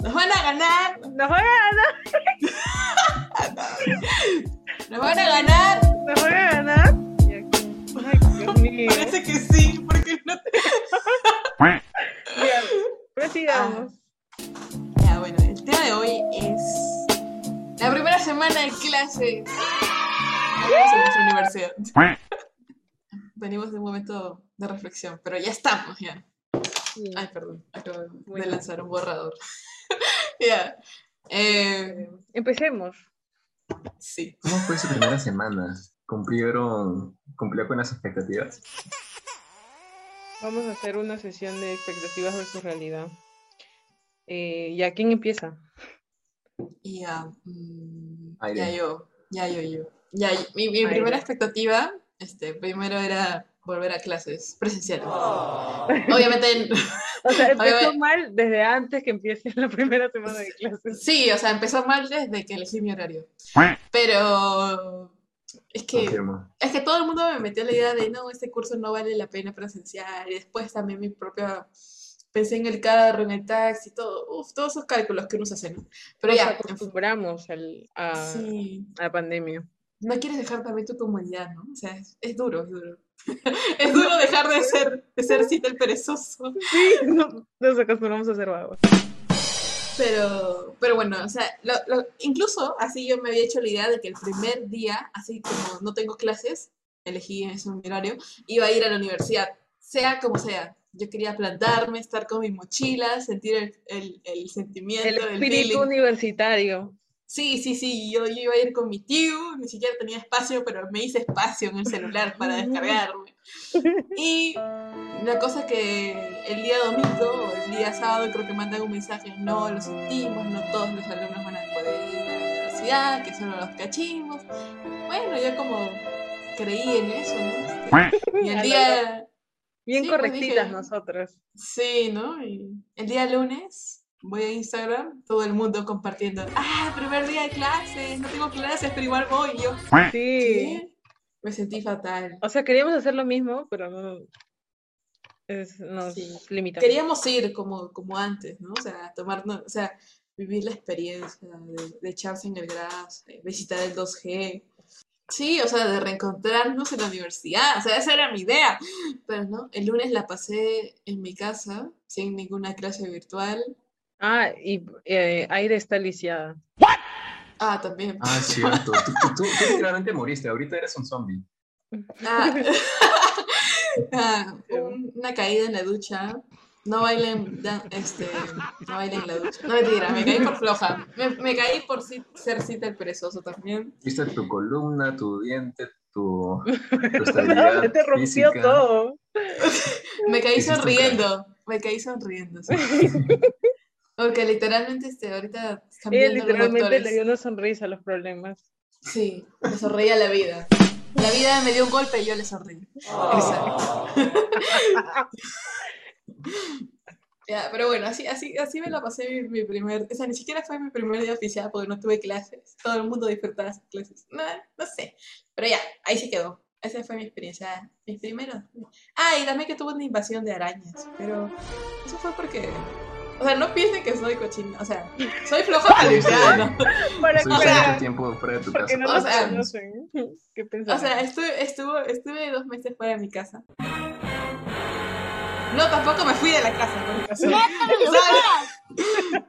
Nos van a ganar. Nos van a ganar. Nos van a ganar. Nos van a ganar. Ay. Parece que sí, porque no te... Bien, prosigamos. Ah, ya, bueno, el tema de hoy es la primera semana de clases. Venimos en nuestra universidad. Venimos de un momento de reflexión, pero ya estamos, ya. Sí. Ay, perdón, acabo de lanzar un borrador. ya. Eh... Empecemos. Sí. ¿Cómo fue su primera semana? ¿Cumplieron, ¿Cumplió con las expectativas? Vamos a hacer una sesión de expectativas versus realidad. Eh, ¿Ya quién empieza? Ya, um, ya yo, ya yo, yo. Ya, mi, mi primera expectativa, este, primero era volver a clases presenciales. Oh. Obviamente. o sea, empezó mal desde antes que empiece la primera semana de clases. Sí, o sea, empezó mal desde que elegí mi horario. Pero es que, es que todo el mundo me metió la idea de no, este curso no vale la pena presenciar. Y después también mi propia. Pensé en el carro, en el taxi, todo, uf, todos esos cálculos que uno se hace, ¿no? Pero Nos ya. acostumbramos al, a, a, la pandemia. No quieres dejar también tu comodidad, ¿no? O sea, es, es duro, es duro. es duro dejar de ser, de ser cita el perezoso. Sí, no, nos acostumbramos a ser vagos. Pero, pero bueno, o sea, lo, lo, incluso así yo me había hecho la idea de que el primer día, así como no tengo clases, elegí ese horario, iba a ir a la universidad, sea como sea. Yo quería plantarme, estar con mi mochila, sentir el, el, el sentimiento. El espíritu universitario. Sí, sí, sí, yo, yo, iba a ir con mi tío, ni siquiera tenía espacio, pero me hice espacio en el celular para descargarme. Y la cosa que el día domingo o el día sábado creo que mandan un mensaje, no lo sentimos, no todos los alumnos van a poder ir a la universidad, que solo los cachimos. Bueno, yo como creí en eso, ¿no? Y el día... Bien sí, correctitas pues dije, nosotros. Sí, ¿no? Y el día lunes voy a Instagram, todo el mundo compartiendo, ah, primer día de clases, no tengo clases, pero igual voy. Yo, sí. ¿qué? Me sentí fatal. O sea, queríamos hacer lo mismo, pero no es, nos sí. limitamos. Queríamos ir como, como antes, ¿no? O sea, tomar, o sea, vivir la experiencia de, de echarse en el gras, de visitar el 2G. Sí, o sea, de reencontrarnos en la universidad, o sea, esa era mi idea. Pero no, el lunes la pasé en mi casa, sin ninguna clase virtual, Ah, y eh, Aire está lisiada. Ah, también. Ah, cierto. tú, tú, tú, tú literalmente moriste. Ahorita eres un zombie. Ah. ah, un, una caída en la ducha. No bailen, este, no bailen en la ducha. No mentira, me caí por floja. Me, me caí por ser cita el perezoso también. Viste tu columna, tu diente, tu, tu estabilidad no, te rompió física. todo. me caí sonriendo. Me caí sonriendo. Sí. Porque literalmente este, ahorita Ella literalmente le dio una sonrisa a los problemas. Sí, me sonreía la vida. La vida me dio un golpe y yo le sonreí. Oh. ya, pero bueno, así, así, así me la pasé mi, mi, primer, o sea, ni siquiera fue mi primer día oficial porque no tuve clases. Todo el mundo disfrutaba sus clases. No, no sé. Pero ya, ahí se quedó. Esa fue mi experiencia, mis primeros. Ah, y también que tuve una invasión de arañas, pero eso fue porque o sea, no piensen que soy cochina. O sea, soy floja para limpiar, ¿no? Para soy sea, tiempo fuera de tu casa. No o, sea, ¿Qué o sea, estuve, estuvo, estuve dos meses fuera de mi casa. No, tampoco me fui de la casa. Por caso.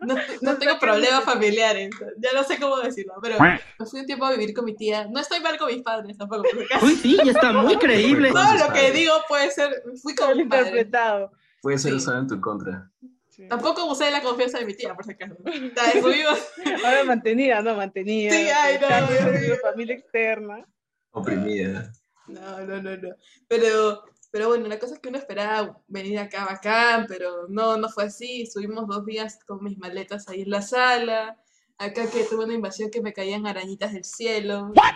No, no, tengo problemas familiares. Ya no sé cómo decirlo, pero me fui un tiempo a vivir con mi tía. No estoy mal con mis padres tampoco. Uy, sí, ya está muy creíble. Todo lo que digo puede ser. Fui con mi interpretado. Puede ser sí. usado en tu contra. Sí. Tampoco usé la confianza de mi tía, por si acaso. Ahora mantenida, no mantenida. Sí, ay, no, no, familia externa. Oprimida. No, no, no, no. Pero, pero bueno, la cosa es que uno esperaba venir acá bacán, pero no, no fue así. Estuvimos dos días con mis maletas ahí en la sala. Acá que tuve una invasión que me caían arañitas del cielo. What?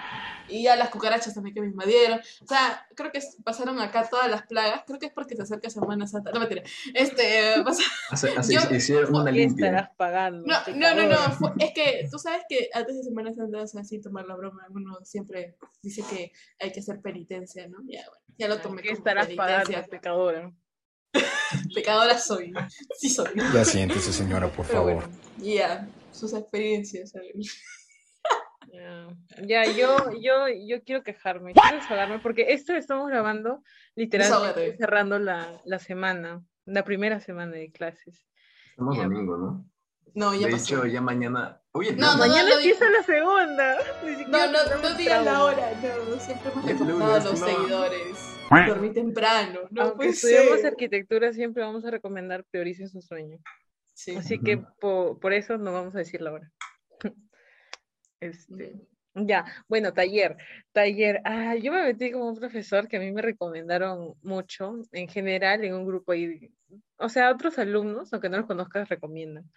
Y a las cucarachas también que me invadieron. O sea, creo que pasaron acá todas las plagas. Creo que es porque se acerca Semana Santa. No, mentira. Este, pasa... Así, así yo, hicieron una limpia. estarás pagando? No, no, no, no. Fue, es que tú sabes que antes de Semana Santa, o sea, sin tomar la broma, uno siempre dice que hay que hacer penitencia, ¿no? Ya, bueno, ya lo tomé ¿Qué estarás pagando, pecadora? Pecadora soy. Sí soy. Ya siéntese, señora, por Pero favor. bueno, ya, sus experiencias. Ya, Ya, yo, yo, yo quiero quejarme, quiero desahogarme, porque esto estamos grabando literalmente cerrando la, la semana, la primera semana de clases. Estamos Ya. domingo, ¿no? No, ya de pasó. hecho, ya mañana. Oye, No, no, Mañana lo empieza la segunda. No, no, no digas la hora, no. Siempre hemos recomendado a los no. seguidores. Dormir temprano. No Aunque estudiamos arquitectura, siempre vamos a recomendar prioricen su sueño. Sí. Así que Ujú. po- por, eso no vamos a decir la hora. Este, ya, bueno, taller. Taller. Ah, yo me metí como un profesor que a mí me recomendaron mucho, en general, en un grupo ahí. O sea, otros alumnos, aunque no los conozcas, recomiendan.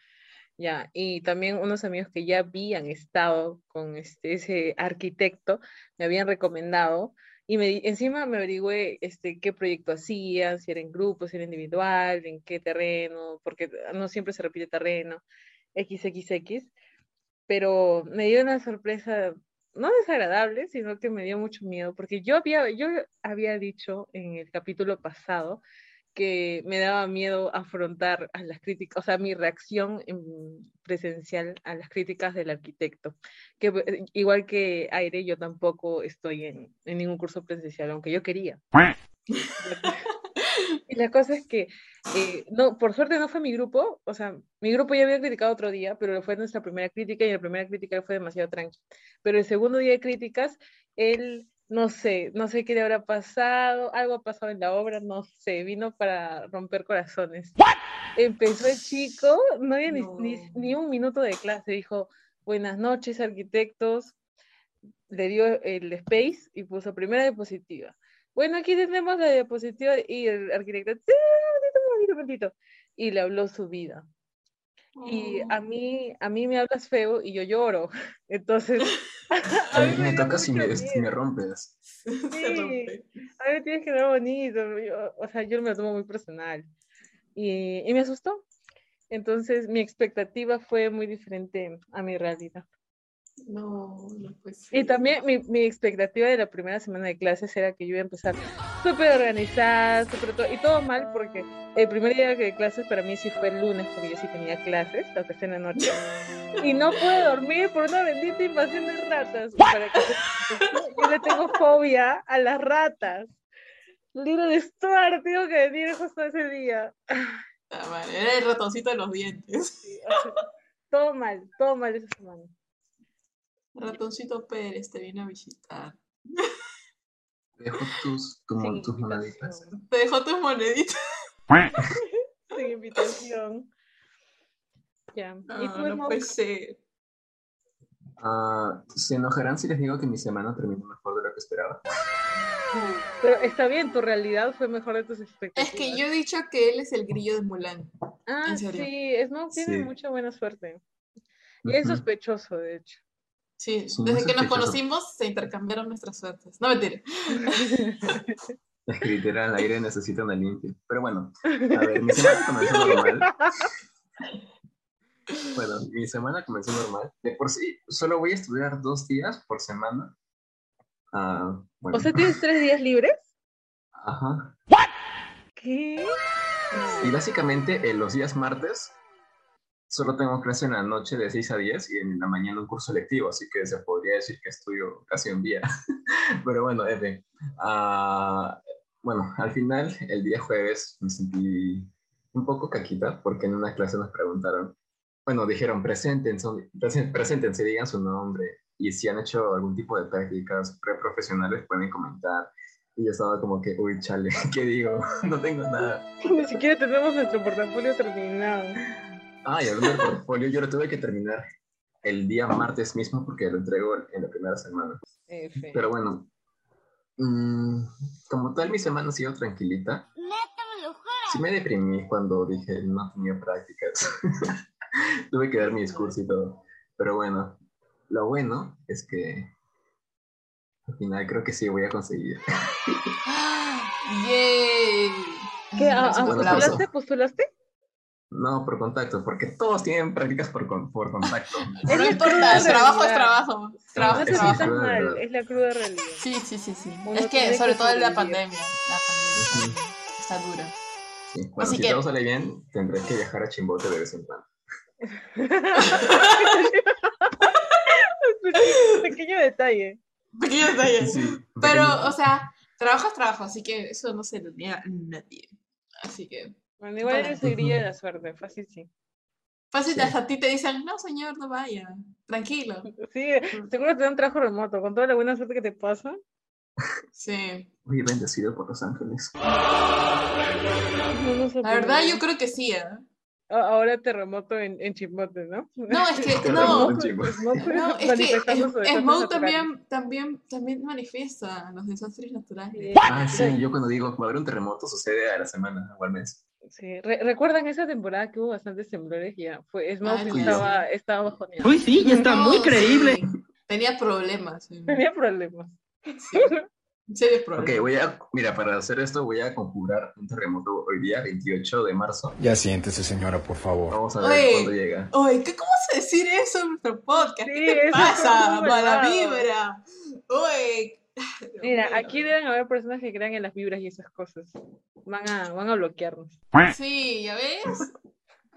Ya, y también unos amigos que ya habían estado con este, ese arquitecto, me habían recomendado, y me, encima me averigüé este, qué proyecto hacían, si era en grupo, si era individual, en qué terreno, porque no siempre se repite terreno, XXX, pero me dio una sorpresa, no desagradable, sino que me dio mucho miedo, porque yo había, yo había dicho en el capítulo pasado que me daba miedo afrontar a las críticas, o sea, mi reacción en presencial a las críticas del arquitecto. Que eh, igual que Aire, yo tampoco estoy en, en ningún curso presencial, aunque yo quería. Y la cosa es que, eh, no, por suerte no fue mi grupo, o sea, mi grupo ya había criticado otro día, pero fue nuestra primera crítica y la primera crítica fue demasiado tranqui. Pero el segundo día de críticas, él, no sé, no sé qué le habrá pasado, algo ha pasado en la obra, no sé, vino para romper corazones. Empezó el chico, no había ni, ni, un minuto de clase, dijo, buenas noches arquitectos, le dio el space y puso primera diapositiva. Bueno, aquí tenemos la diapositiva y el arquitecto, "Sí, un momentito, un momentito", y le habló su vida. Y a mí, a mí me hablas feo y yo lloro. Entonces, A mí me dio tocas y me, me rompes. Sí. rompe. A mí tienes que dar bonito. yo- o sea, yo me lo tomo muy personal. Y, y me asustó. Entonces, mi expectativa fue muy diferente a mi realidad. No, no puede ser. Y también mi, mi expectativa de la primera semana de clases era que yo iba a empezar súper organizada, súper todo, y todo mal porque el primer día de clases para mí sí fue el lunes porque yo sí tenía clases, aunque sea en la noche, y no pude dormir por una bendita invasión de ratas. Para que se- yo le tengo fobia a las ratas. Libro de Stuart, tengo que venir justo ese día. Ah, vale, Era el ratoncito de los dientes. Sí, o sea, todo mal, todo mal esa semana. Ratoncito Pérez te viene a visitar. Dejo tus, tu mon- Sin tus moneditas. Te dejó tus moneditas. Sin invitación. Ya. ¿Y No, tú, no puede ser. Ah, ¿Se enojarán si les digo que mi semana terminó mejor de lo que esperaba? Pero está bien, tu realidad fue mejor de tus expectativas. Es que yo he dicho que él es el grillo de Mulan. Ah, sí, Smoke tiene Sí. mucha buena suerte. Y es sospechoso, de hecho. Sí, Sí, desde que nos conocimos se intercambiaron nuestras suertes. No mentira. La escritura al aire necesita una limpia. Pero bueno, a ver, mi semana comenzó normal. Bueno, mi semana comenzó normal. De por sí, solo voy a estudiar dos días por semana. Ah, bueno, O sea, ¿tienes tres días libres? ajá. ¿Qué? Y básicamente, en los días martes, solo tengo clase en la noche de 6 a 10 y en la mañana un curso lectivo, así que se podría decir que estudio casi un día. Pero bueno, F. Ah, bueno, al final, el día jueves me sentí un poco caquita porque en una clase nos preguntaron, bueno, dijeron, preséntense, preséntense, digan su nombre y si han hecho algún tipo de prácticas preprofesionales pueden comentar. Y yo estaba como que, uy, chale, ¿qué digo? No tengo nada. Ni siquiera tenemos nuestro portafolio terminado. Ah, y hablando del portfolio, yo lo tuve que terminar el día martes mismo porque lo entrego en la primera semana. F. Pero bueno, mm, como tal, mi semana ha sido tranquilita. Sí me deprimí cuando dije no tenía prácticas. tuve que dar mi discurso y todo. Pero bueno, lo bueno es que al final creo que sí voy a conseguir. ¡Yay! ¿Qué? ¿A- Aplausos, a- Bueno, aplausos. ¿Postulaste? ¿Postulaste? No por contacto, porque todos tienen prácticas por, con- por contacto. Es No importa, trabajo es trabajo. Trabajo No es trabajo. mal, es la cruda realidad. Sí, sí, sí, sí. Uno Es que que sobre todo en la pandemia. La pandemia está dura. Sí, Bueno, Así si que- todo sale bien, tendré que viajar a Chimbote de vez en cuando. Pequeño detalle. Pequeño detalle. Sí, Pero, pequeño- o sea, trabajo es trabajo, así que eso no se lo niega nadie. Así que, Bueno, igual eres el de la suerte, fácil sí. fácil, Sí. hasta a ti te dicen, no señor, no vaya, tranquilo. Sí, seguro te dan trabajo remoto, con toda la buena suerte que te pasa. Sí. Muy bendecido por Los Ángeles. No, no sé La verdad, yo creo que sí, ¿eh? A- Ahora terremoto en, en Chimbote, ¿no? No, es que, no, no, es que Smoke también, también, también manifiesta los desastres naturales. Ah, sí, yo cuando digo va a haber un terremoto sucede a la semana o al mes. Sí, re- ¿recuerdan esa temporada que hubo bastantes temblores? Ya, fue Smoke Ay, sí. estaba, estaba bajoneado. Uy, sí, ya está muy creíble. sí, Tenía problemas. sí, Tenía problemas. sí, serios problemas. Ok, voy a, mira, para hacer esto voy a configurar un terremoto hoy día, 28 de marzo. Ya siéntese, señora, por favor. Vamos a ver Oye. cuándo llega. Oye, ¿qué, ¿cómo vas a decir eso en nuestro podcast? Sí, ¿Qué te pasa? es Mala vibra. Oye. Mira, aquí deben haber personas que crean en las vibras y esas cosas. Van a, van a bloquearnos. Sí, ¿ya ves?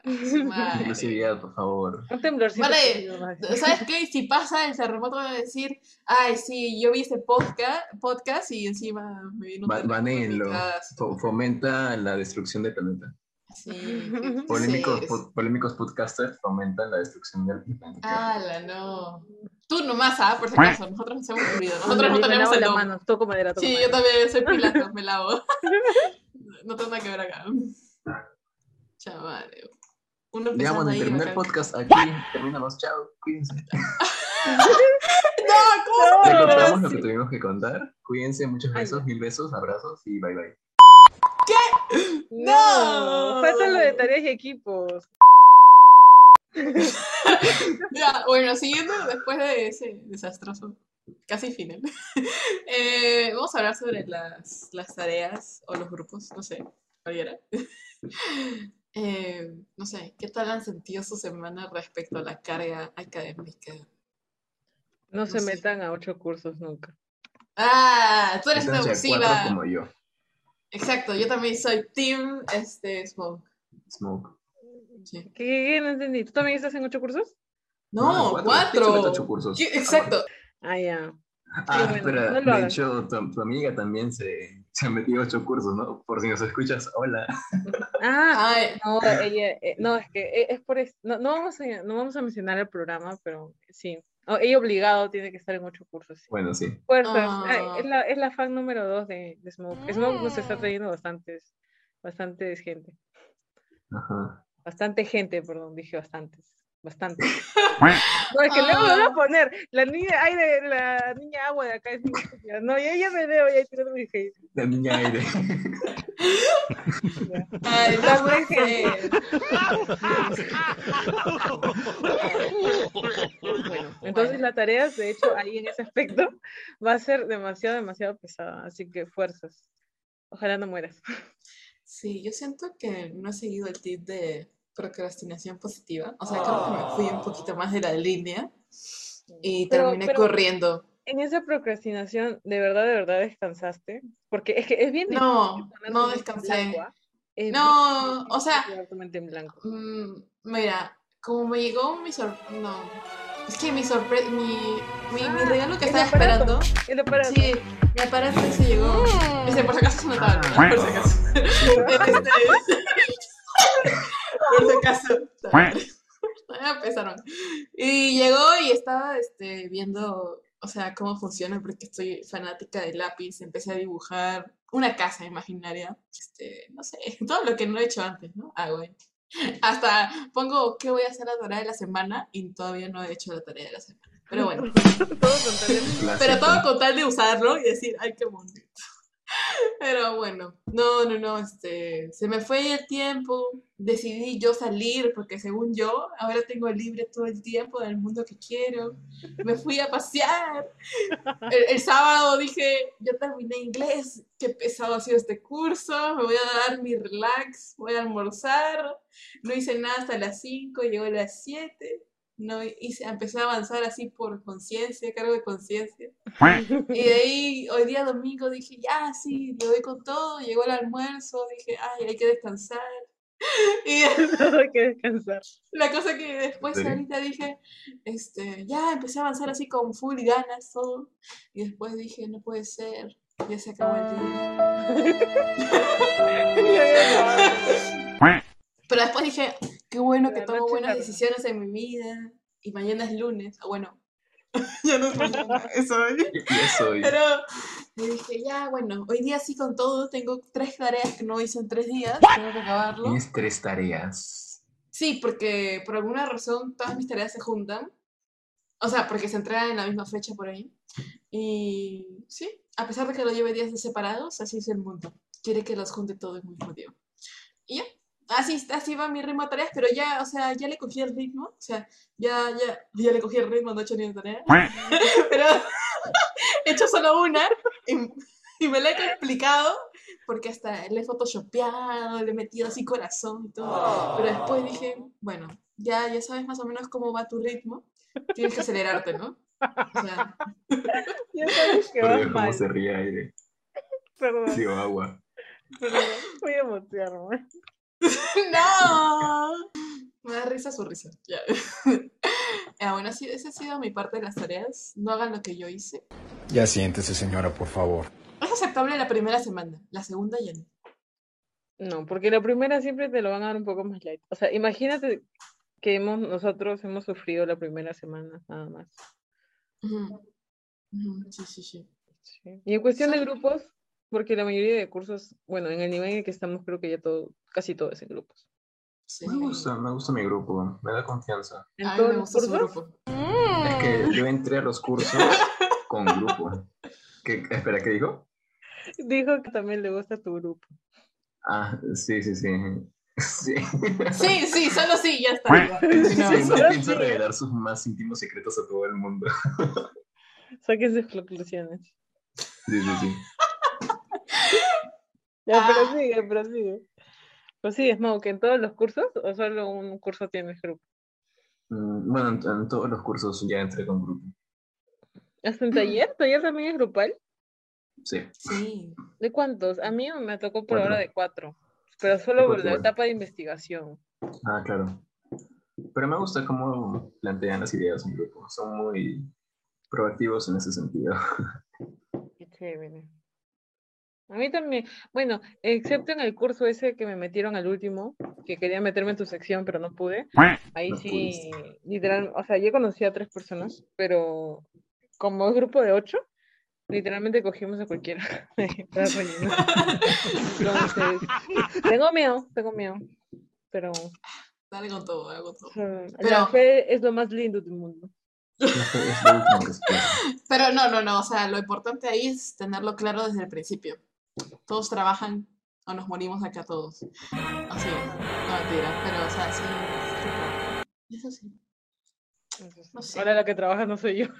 Inclusividad, por favor. Un temblorcito. Vale. ¿Sabes qué? Si pasa el terremoto, van a decir, ay, sí, yo vi ese podcast, podcast y encima me vino un Ba- terremoto en mi Banéenlo. casa. Fo- Fomenta la destrucción del planeta. Sí, Polémicos, po- polémicos podcasters fomentan la destrucción del planeta. Ala, no. Tú nomás, ¿ah? Por si acaso, nosotros nos hemos olvidado. Nosotros no me tenemos lavo el la don. mano, toco madera, toco Sí, madera. yo también soy pilato, me lavo. No tengo nada que ver acá. Chaval. Uno terminé el bacán. podcast aquí. Terminamos. Chao. Cuídense. No, ¿cómo Ya No, contamos lo sí. que tuvimos que contar. Cuídense, muchos besos, mil besos, abrazos y bye bye. No, falta lo de tareas y equipos. Ya, bueno, siguiendo después de ese desastroso, casi final, eh, vamos a hablar sobre las, las tareas o los grupos, no sé, cualquiera. Eh, no sé, ¿qué tal han sentido su semana respecto a la carga académica? No se sé. metan a ocho cursos nunca. Ah, tú eres una Métanse abusiva. como yo. Exacto, yo también soy Team este, Smoke. Smoke. Sí. ¿Qué, qué, qué? No entendí. ¿Tú también estás en ocho cursos? No, ¿quién se cuatro. a ocho cursos? ¿Qué? Exacto. Ah, ya. Ah, bueno, espera, no de hagas. hecho, tu, tu amiga también se, se ha metido ocho cursos, ¿no? Por si nos escuchas, hola. Ah, Ay, no, ella, eh, no, es que eh, es por es- no, no vamos a, no vamos a mencionar el programa, pero sí. Oh, ella obligado tiene que estar en ocho cursos. sí. Bueno, sí. Fuerzas. Ah. Ay, es, la, es la fan número dos de, de Smoke. Smoke nos está trayendo bastantes, bastantes gente. Ajá. Bastante gente, perdón, dije bastantes. Bastante. No, es que luego me voy Ah. a poner. La niña, ay, de, la niña agua de acá es mi estúpida. No, ya, ya me veo, ya tirando mi hate. La niña aire. ay, La no puede mujer. ser. Bueno, entonces la tarea, de hecho, ahí en ese aspecto, va a ser demasiado, demasiado pesada. Así que fuerzas. Ojalá no mueras. Sí, yo siento que no he seguido el tip de procrastinación positiva. O sea, creo que me fui un poquito más de la línea y Pero- terminé pero- corriendo. En esa procrastinación, ¿de verdad, de verdad descansaste? Porque es que es bien No, no descansé. blanco, ¿ah? Es No, o sea- en blanco. Mm, mira, como me llegó mi sorpresa. No, es que mi sorpresa. Mi, mi, mi Ah, regalo que estaba aparato. esperando. El aparato. Sí, mi aparato se llegó. Ese, por si acaso es una tablet, ¿no? por si acaso. Este, por si acaso. Ya empezaron. Y llegó y estaba este, viendo, o sea, cómo funciona, porque estoy fanática del lápiz. Empecé a dibujar una casa imaginaria. Este, no sé, todo lo que no he hecho antes, ¿no? Ah, bueno. Hasta pongo qué voy a hacer la tarea de la semana y todavía no he hecho la tarea de la semana. Pero bueno. Todo con talento. Pero todo con tal de usarlo y decir, ay, qué bonito. Pero bueno, no, no, no, este, se me fue el tiempo, decidí yo salir porque según yo, ahora tengo libre todo el tiempo del mundo que quiero. Me fui a pasear. El, sábado dije, yo terminé inglés, qué pesado ha sido este curso, me voy a dar mi relax, voy a almorzar. No hice nada hasta las 5, llegó a las 7. No hice, empecé a avanzar así por conciencia, cargo de conciencia. Y de ahí, hoy día domingo, dije, ya, sí, le doy con todo, llegó el almuerzo, dije, ay, hay que descansar. Y Hay que descansar. la cosa que después ahorita dije, este, ya empecé a avanzar así con full ganas todo. Y después dije, no puede ser, ya se acabó el día. Pero después dije, qué bueno que tomo buenas decisiones en mi vida. Y mañana es lunes. O bueno, ya no es mañana, es hoy. Y y eso, y- Pero le dije, ya, bueno, hoy día sí con todo. Tengo tres tareas que no hice en tres días. Tengo que acabarlo. tienes tres tareas. Sí, porque por alguna razón todas mis tareas se juntan. O sea, porque se entregan en la misma fecha por ahí. Y sí, a pesar de que lo lleve días de separados, así es el mundo. Quiere que los junte todo en un mismo tiempo. Y ya, así, así va mi ritmo de tareas, pero ya, o sea, ya le cogí el ritmo. O sea, ya, ya, ya le cogí el ritmo, no he hecho ni una tarea. pero he hecho solo una y, y me la he complicado porque hasta le he photoshopeado, le he metido así corazón y todo. Pero después dije, bueno, ya, ya sabes más o menos cómo va tu ritmo. Tienes que acelerarte, ¿no? O sea, Ya sabes que Pero vas cómo mal. se ríe aire. Perdón, Digo, agua. perdón. Voy a motearme. ¡No! Me da risa su risa. Ya. Ah, bueno, sí, esa ha sido mi parte de las tareas. No hagan lo que yo hice. Ya siéntese, señora, por favor. Es aceptable la primera semana, la segunda ya no. No, porque la primera siempre te lo van a dar un poco más light. O sea, imagínate que hemos, nosotros hemos sufrido la primera semana, nada más. Sí, sí, sí. Sí. Y en cuestión de grupos, porque la mayoría de cursos, bueno, en el nivel en el que estamos, creo que ya todo, casi todo es en grupos. sí. Me gusta, me gusta mi grupo, me da confianza. En todos me los gusta su cursos. grupo. Es que yo entré a los cursos con grupo. ¿Qué, espera, ¿qué dijo? Dijo que también le gusta tu grupo. Ah, sí, sí, sí. Sí. Sí, sí, solo sí, ya está. pienso sí. revelar sus más íntimos secretos a todo el mundo. Saquen sus conclusiones. Sí, sí, sí. Ya, Ah. pero sigue, pero sigue. Pues sí, es Mau, que en todos los cursos o solo un curso tienes grupo. Mm, Bueno, en, en todos los cursos ya entré con grupo. ¿Hasta en taller? ¿Taller también es grupal? Sí. Sí. ¿De cuántos? A mí me tocó por ahora Cuatro. de cuatro, pero solo por la etapa de investigación. Ah, claro. Pero me gusta cómo plantean las ideas en grupo. Son muy proactivos en ese sentido. Qué chévere. A mí también, bueno, excepto en el curso ese que me metieron al último, que quería meterme en tu sección, pero no pude. Ahí No sí, literal, o sea, yo conocí a tres personas, pero como es grupo de ocho, literalmente cogimos a cualquiera. Entonces, tengo miedo, tengo miedo, pero Dale con todo, dale con todo. o sea, la Pero- fe es lo más lindo del mundo. Pero no, no, no, o sea, lo importante ahí es tenerlo claro desde el principio. Todos trabajan o nos morimos acá todos. Así es, no mentira, pero o sea, sí. Eso sí. No sé. Ahora la que trabaja no soy yo.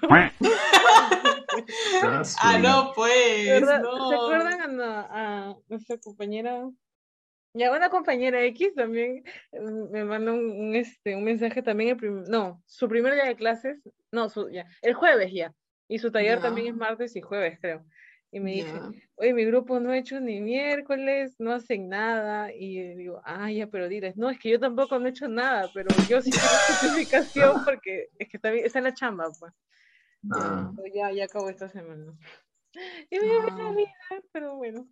Ah, no, pues. No. ¿Se acuerdan a, a nuestra compañera? Ya, una compañera X también eh, me mandó un, un, este, un mensaje también, el prim- no, su primer día de clases, no, su, ya, el jueves ya, y su taller también es martes y jueves, creo. Y me dice, oye, mi grupo no ha hecho ni miércoles, no hacen nada, y yo digo, ah, ya, pero diles, no, es que yo tampoco no he hecho nada, pero yo sí tengo justificación porque es que está en la chamba, pues. Ah, Ya, ya acabó esta semana. Y me dio Ah. vida, pero bueno.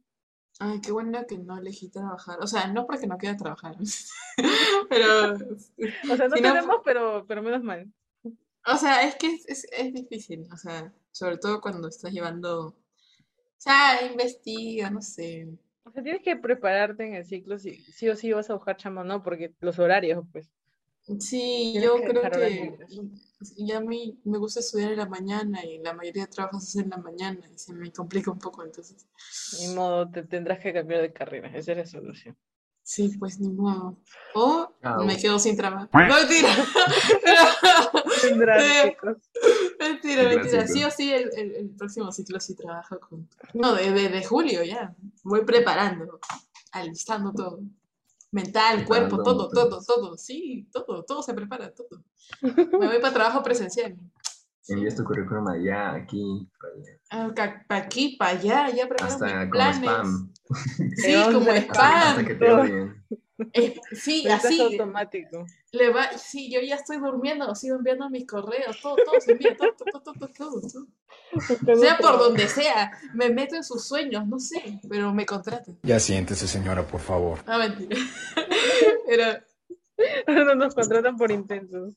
Ay, qué bueno que no elegí trabajar. O sea, no porque no quiera trabajar. pero, O sea, no Si no- tenemos, pero, pero menos mal. o sea, es que es, es, es difícil. O sea, sobre todo cuando estás llevando. O sea, investiga, no sé. O sea, tienes que prepararte en el ciclo si sí o sí vas a buscar chamba o no, porque los horarios, pues. Sí, Tienes yo que creo que libres. y a mí me gusta estudiar en la mañana y la mayoría de trabajos se hacen en la mañana y se me complica un poco, entonces. Ni modo, te tendrás que cambiar de carrera. Esa es la solución. Sí, pues ni modo. O Ah, me bueno. quedo sin trabajo. No, mentira. Tendrás, Eh, chicos. mentira, El mentira. clásico. Sí o sí, el, el- el próximo ciclo sí trabajo con. No, de, de, de julio ya. Voy preparando, alistando todo. mental, cuerpo, todo, todo, todo, sí, todo, todo se prepara, todo. Me voy para trabajo presencial. Envías tu currículum allá, aquí, para allá. Para aquí, para allá, ya preparo hasta mis como planes. spam. Sí, como a- Hasta, hasta spam. que te odien. Eh, sí, así. automático. Le va, sí, yo ya estoy durmiendo, sigo enviando mis correos, todo, todo se envía, todo, todo, todo, todo, todo. Sea por donde sea, me meto en sus sueños, no sé, pero me contratan. Ya siéntese, señora, por favor. No, mentira. Pero, No nos contratan por intensos.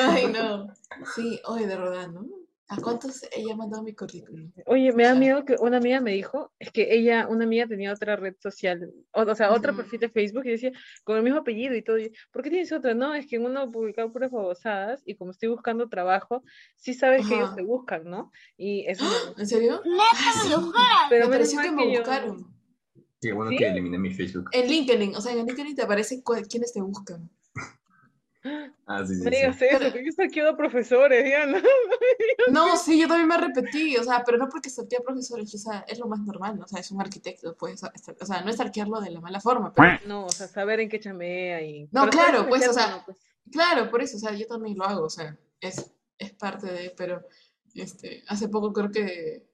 ay, no. Sí, hoy de verdad, ¿no? ¿A cuántos ella ha mandado mi currículum? Oye, me da miedo que una amiga me dijo, es que ella, una amiga tenía otra red social, o, o sea, otro Ujú. perfil de Facebook y decía, con el mismo apellido y todo. y, ¿Por qué tienes otra? No, es que en uno publicaba puras babosadas y como estoy buscando trabajo, sí sabes que ellos te buscan, ¿no? Y eso me- ¿En serio? Pero me pareció que que me yo- buscaron. Qué bueno ¿Sí? que eliminé mi Facebook. En LinkedIn, o sea, en LinkedIn te aparece cuál- quiénes te buscan. Ah, sí, sí, No sí. digas eso, que yo saqueo a profesores, ya, ¿no? No, sí, yo también me repetí, o sea, pero no porque salteé a profesores, o sea, es lo más normal, ¿no? O sea, es un arquitecto, pues, o sea, no es arquearlo de la mala forma, pero No, o sea, saber en qué chambea y... No, pero claro, pues, o sea, ¿no? Pues, Claro, por eso, o sea, yo también lo hago, o sea, es, es parte de, pero este, hace poco creo que,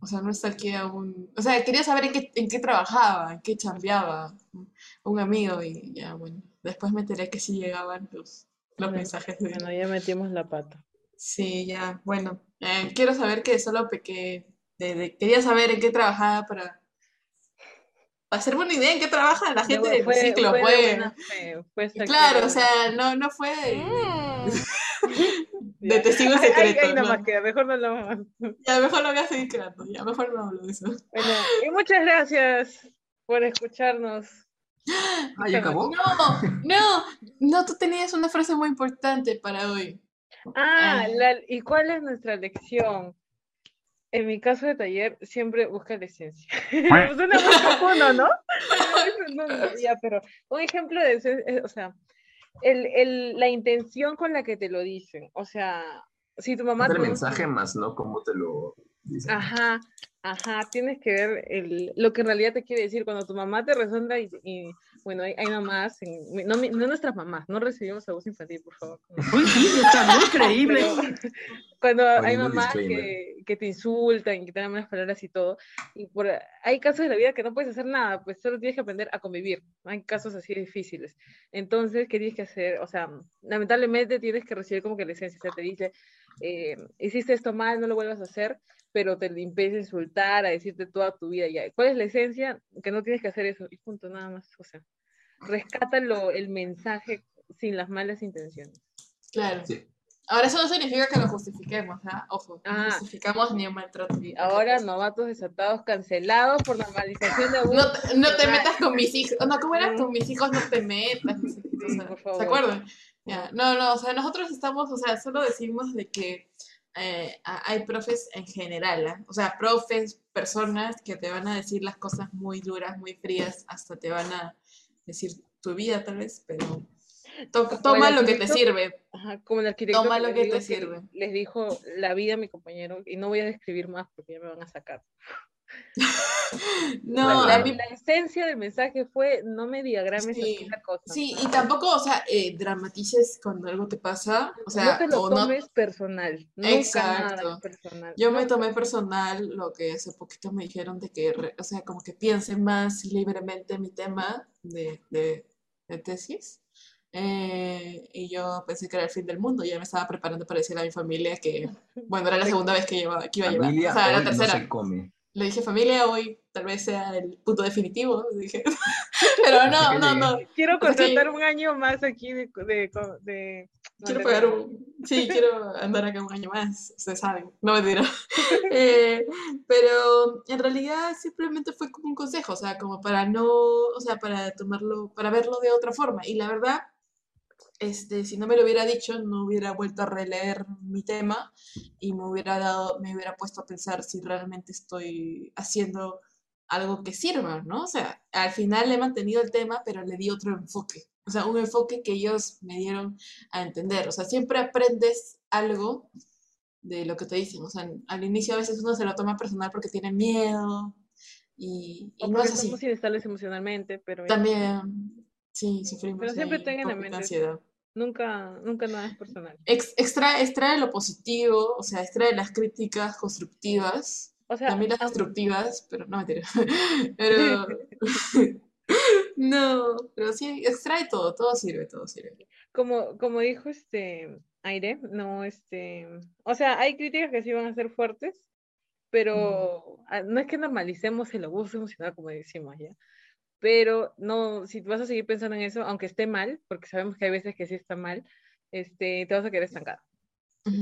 o sea, no está aquí aún, o sea, quería saber en qué, en qué trabajaba, en qué chambeaba un- un amigo y ya, bueno, después me enteré que sí llegaban los, los Bueno, mensajes de, Bueno, ya metimos la pata. sí, ya, bueno, eh, quiero saber que solo que, de, de- quería saber en qué trabajaba para, para hacerme una idea en qué trabaja la gente del ciclo, fue de fue Claro, o sea, no, no fue de, de Ya. testigo Ay, ay, secreto. ay, nada no. más queda, mejor no lo más. Ya mejor lo voy a seguir creando, ya mejor no hablo de eso. Bueno, y muchas gracias por escucharnos. Ah, ¿ya acabó? No, no, no, tú tenías una frase muy importante para hoy. Ah, Ah. la- ¿y cuál es nuestra lección? En mi caso de taller, siempre busca la esencia. Suena muy profundo, ¿no? No, no, ya, pero un ejemplo de eso, es- es, o sea, el, el- la intención con la que te lo dicen. O sea, si tu mamá... Es el mensaje más, ¿no? Cómo te lo dicen. Ajá, ajá, tienes que ver el, lo que en realidad te quiere decir. Cuando tu mamá te resonda y, y, bueno, hay, hay mamás, en- no, no nuestras mamás, no recibimos abuso infantil, por favor. Uy, sí, está muy creíble. Pero cuando hay mamás que, que te insultan, que te dan malas palabras y todo, y por, hay casos de la vida que no puedes hacer nada, pues solo tienes que aprender a convivir. Hay casos así difíciles. Entonces, ¿qué tienes que hacer? O sea, lamentablemente tienes que recibir como que la esencia, o sea, te dice, eh, hiciste esto mal, no lo vuelvas a hacer, pero te empieza a insultar, a decirte toda tu vida ya. ¿Cuál es la esencia? Que no tienes que hacer eso, y punto, nada más. O sea, rescátalo el mensaje sin las malas intenciones. Claro. Sí. Ahora eso no significa que lo justifiquemos, ¿ah? Ojo, no Ah. justificamos ni un maltrato. Ahora novatos desatados cancelados por normalización de abuso. No, te- no te metas con mis hijos. No, ¿cómo era? Con mis hijos no te metas. no sé qué, o Sí, sea, por favor. ¿Se acuerdan? Ya, No, no, o sea, nosotros estamos, o sea, solo decimos de que eh, hay profes en general, ¿ah? O sea, profes, personas que te van a decir las cosas muy duras, muy frías, hasta te van a decir tu vida tal vez, pero to- toma lo que te sirve. Ajá, como el arquitecto Toma lo que te sirve. les dijo la vida a mi compañero y no voy a describir más porque ya me van a sacar. No, la, a mí la esencia del mensaje fue no me diagrames Sí, la cosa. Sí, y tampoco, o sea, eh, dramatices cuando algo te pasa, o sea, no te lo o no, tomes personal. Nunca Exacto. personal. yo me tomé personal lo que hace poquito me dijeron de que, o sea, como que piense más libremente mi tema de, de, de tesis. Eh, y yo pensé que era el fin del mundo, ya me estaba preparando para decirle a mi familia que, bueno, era la segunda vez que, llevaba, que iba a llevar, o sea, la hoy no tercera. se come. Le dije familia, hoy tal vez sea el punto definitivo, dije. Pero no, no, no. Quiero que- contratar un año más aquí de... de, de- Quiero pagar un... Sí, quiero andar acá un año más, ustedes saben, no me dirá. pero en realidad simplemente fue como un consejo, o sea, como para no, o sea, para tomarlo, para verlo de otra forma. Y la verdad, este, si no me lo hubiera dicho, no hubiera vuelto a releer mi tema y me hubiera dado, me hubiera puesto a pensar si realmente estoy haciendo algo que sirva, ¿no? O sea, al final he mantenido el tema, pero le di otro enfoque. O sea, un enfoque que ellos me dieron a entender. O sea, siempre aprendes algo de lo que te dicen. O sea, al inicio a veces uno se lo toma personal porque tiene miedo Y, y no es así. somos inestables emocionalmente, pero. También, sí, sufrimos. Pero siempre tengan en mente- ansiedad. nunca, nunca nada es personal. Ex- extrae, extrae lo positivo, o sea, extrae las críticas constructivas, O sea, también las destructivas, pero no mentira. Pero no, pero sí, extrae todo, todo sirve, todo sirve. como, como dijo este Aire, no, este, o sea, hay críticas que sí van a ser fuertes, pero no es que normalicemos el abuso emocional, como decimos ya, pero no, si vas a seguir pensando en eso, aunque esté mal, porque sabemos que hay veces que sí está mal, este, te vas a quedar estancado.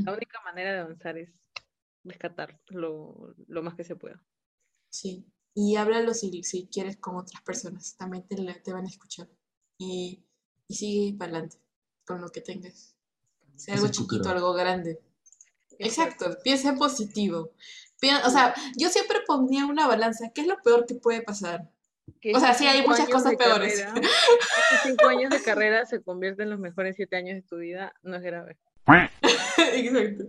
La Ujú, única manera de avanzar es rescatar lo, lo más que se pueda. Sí, y háblalo si, si quieres con otras personas, también te, la- te van a escuchar. Y, y sigue para adelante con lo que tengas. Sea Es algo chiquito, futuro. algo grande. Exacto, piensa en positivo. Pi- O sea, yo siempre ponía una balanza, ¿qué es lo peor que puede pasar? Que O sea, sí, hay muchas cosas peores. carrera- cinco años de carrera se convierten en los mejores siete años de tu vida, no es grave. Exacto.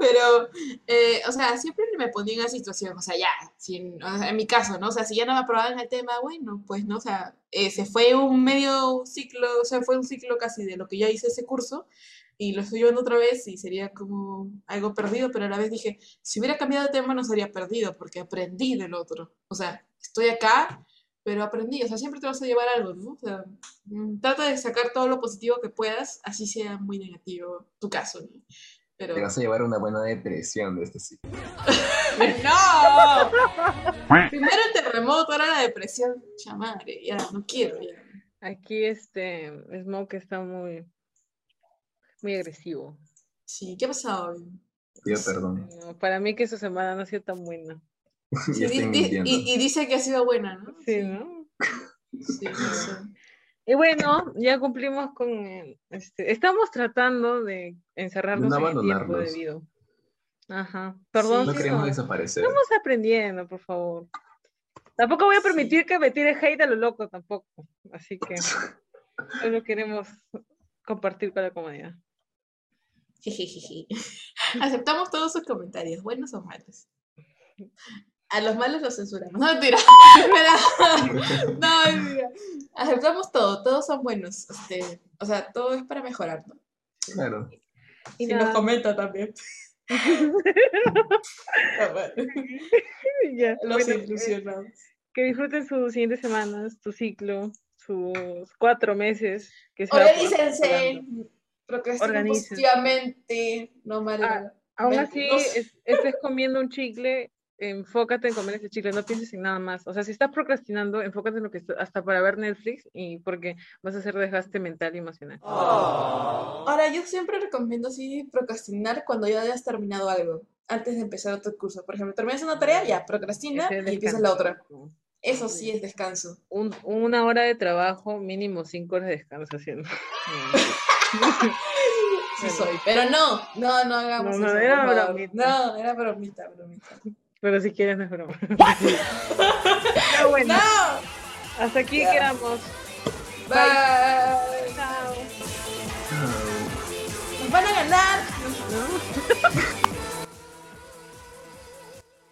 Pero, eh, o sea, siempre me ponía en esa situación, o sea, ya, sin, o sea, en mi caso, ¿no? O sea, si ya no me aprobaban el tema, bueno, pues, ¿no? O sea, eh, se fue un medio ciclo, o sea, fue un ciclo casi de lo que ya hice ese curso y lo estoy llevando otra vez y sería como algo perdido, pero a la vez dije, si hubiera cambiado de tema no sería perdido porque aprendí del otro. O sea, estoy acá, pero aprendí, o sea, siempre te vas a llevar algo, ¿no? O sea, mm, trata de sacar todo lo positivo que puedas, así sea muy negativo tu caso, ¿no? Pero... Te vas a llevar una buena depresión de este ciclo. ¡No! Primero el terremoto, ahora la depresión. Chamadre, ya, no quiero, ya. Aquí este Smoke está muy, muy agresivo. Sí, ¿qué ha pasado? Pido perdón. No, para mí que su semana no ha sido tan buena. Sí, di- y, y dice que ha sido buena, ¿no? Sí, ¿no? Sí, no sé. Y bueno, ya cumplimos con el- este, estamos tratando de encerrarnos No en el tiempo debido. Ajá. Perdón No si queremos no- desaparecer. Estamos aprendiendo, por favor. Tampoco voy a permitir que me tire hate a lo loco tampoco. Así que solo queremos compartir con la comunidad. Aceptamos todos sus comentarios, buenos o malos. A los malos los censuramos. No, mentira. No, mentira. Aceptamos todo, todos son buenos. Este, o sea, todo es para mejorar, ¿no? Claro. Y Y nos comenta también. Ah, bueno, Ya, Los bueno, ilusionados. que disfruten sus siguientes semanas, tu ciclo, sus cuatro meses. Que se Organícense, positivamente, no mal. Ah, Aún Ven, así, estés comiendo un chicle, enfócate en comer ese chicle, no pienses en nada más. O sea, si estás procrastinando, enfócate en lo que está- hasta para ver Netflix y porque vas a hacer desgaste mental y emocional. Ahora, yo siempre recomiendo así procrastinar cuando ya hayas terminado algo, antes de empezar otro curso. Por ejemplo, terminas una tarea, ya, procrastina y empiezas la otra. Eso sí es descanso. Un- una hora de trabajo, mínimo cinco horas de descanso haciendo. Sí soy. Pero no, no, no hagamos No, no, eso, era bromita. No, era bromita, bromita. Pero si quieres, no es broma. Pero bueno, ¡No! hasta aquí quedamos. Bye. Chao. Nos van a ganar. ¿No?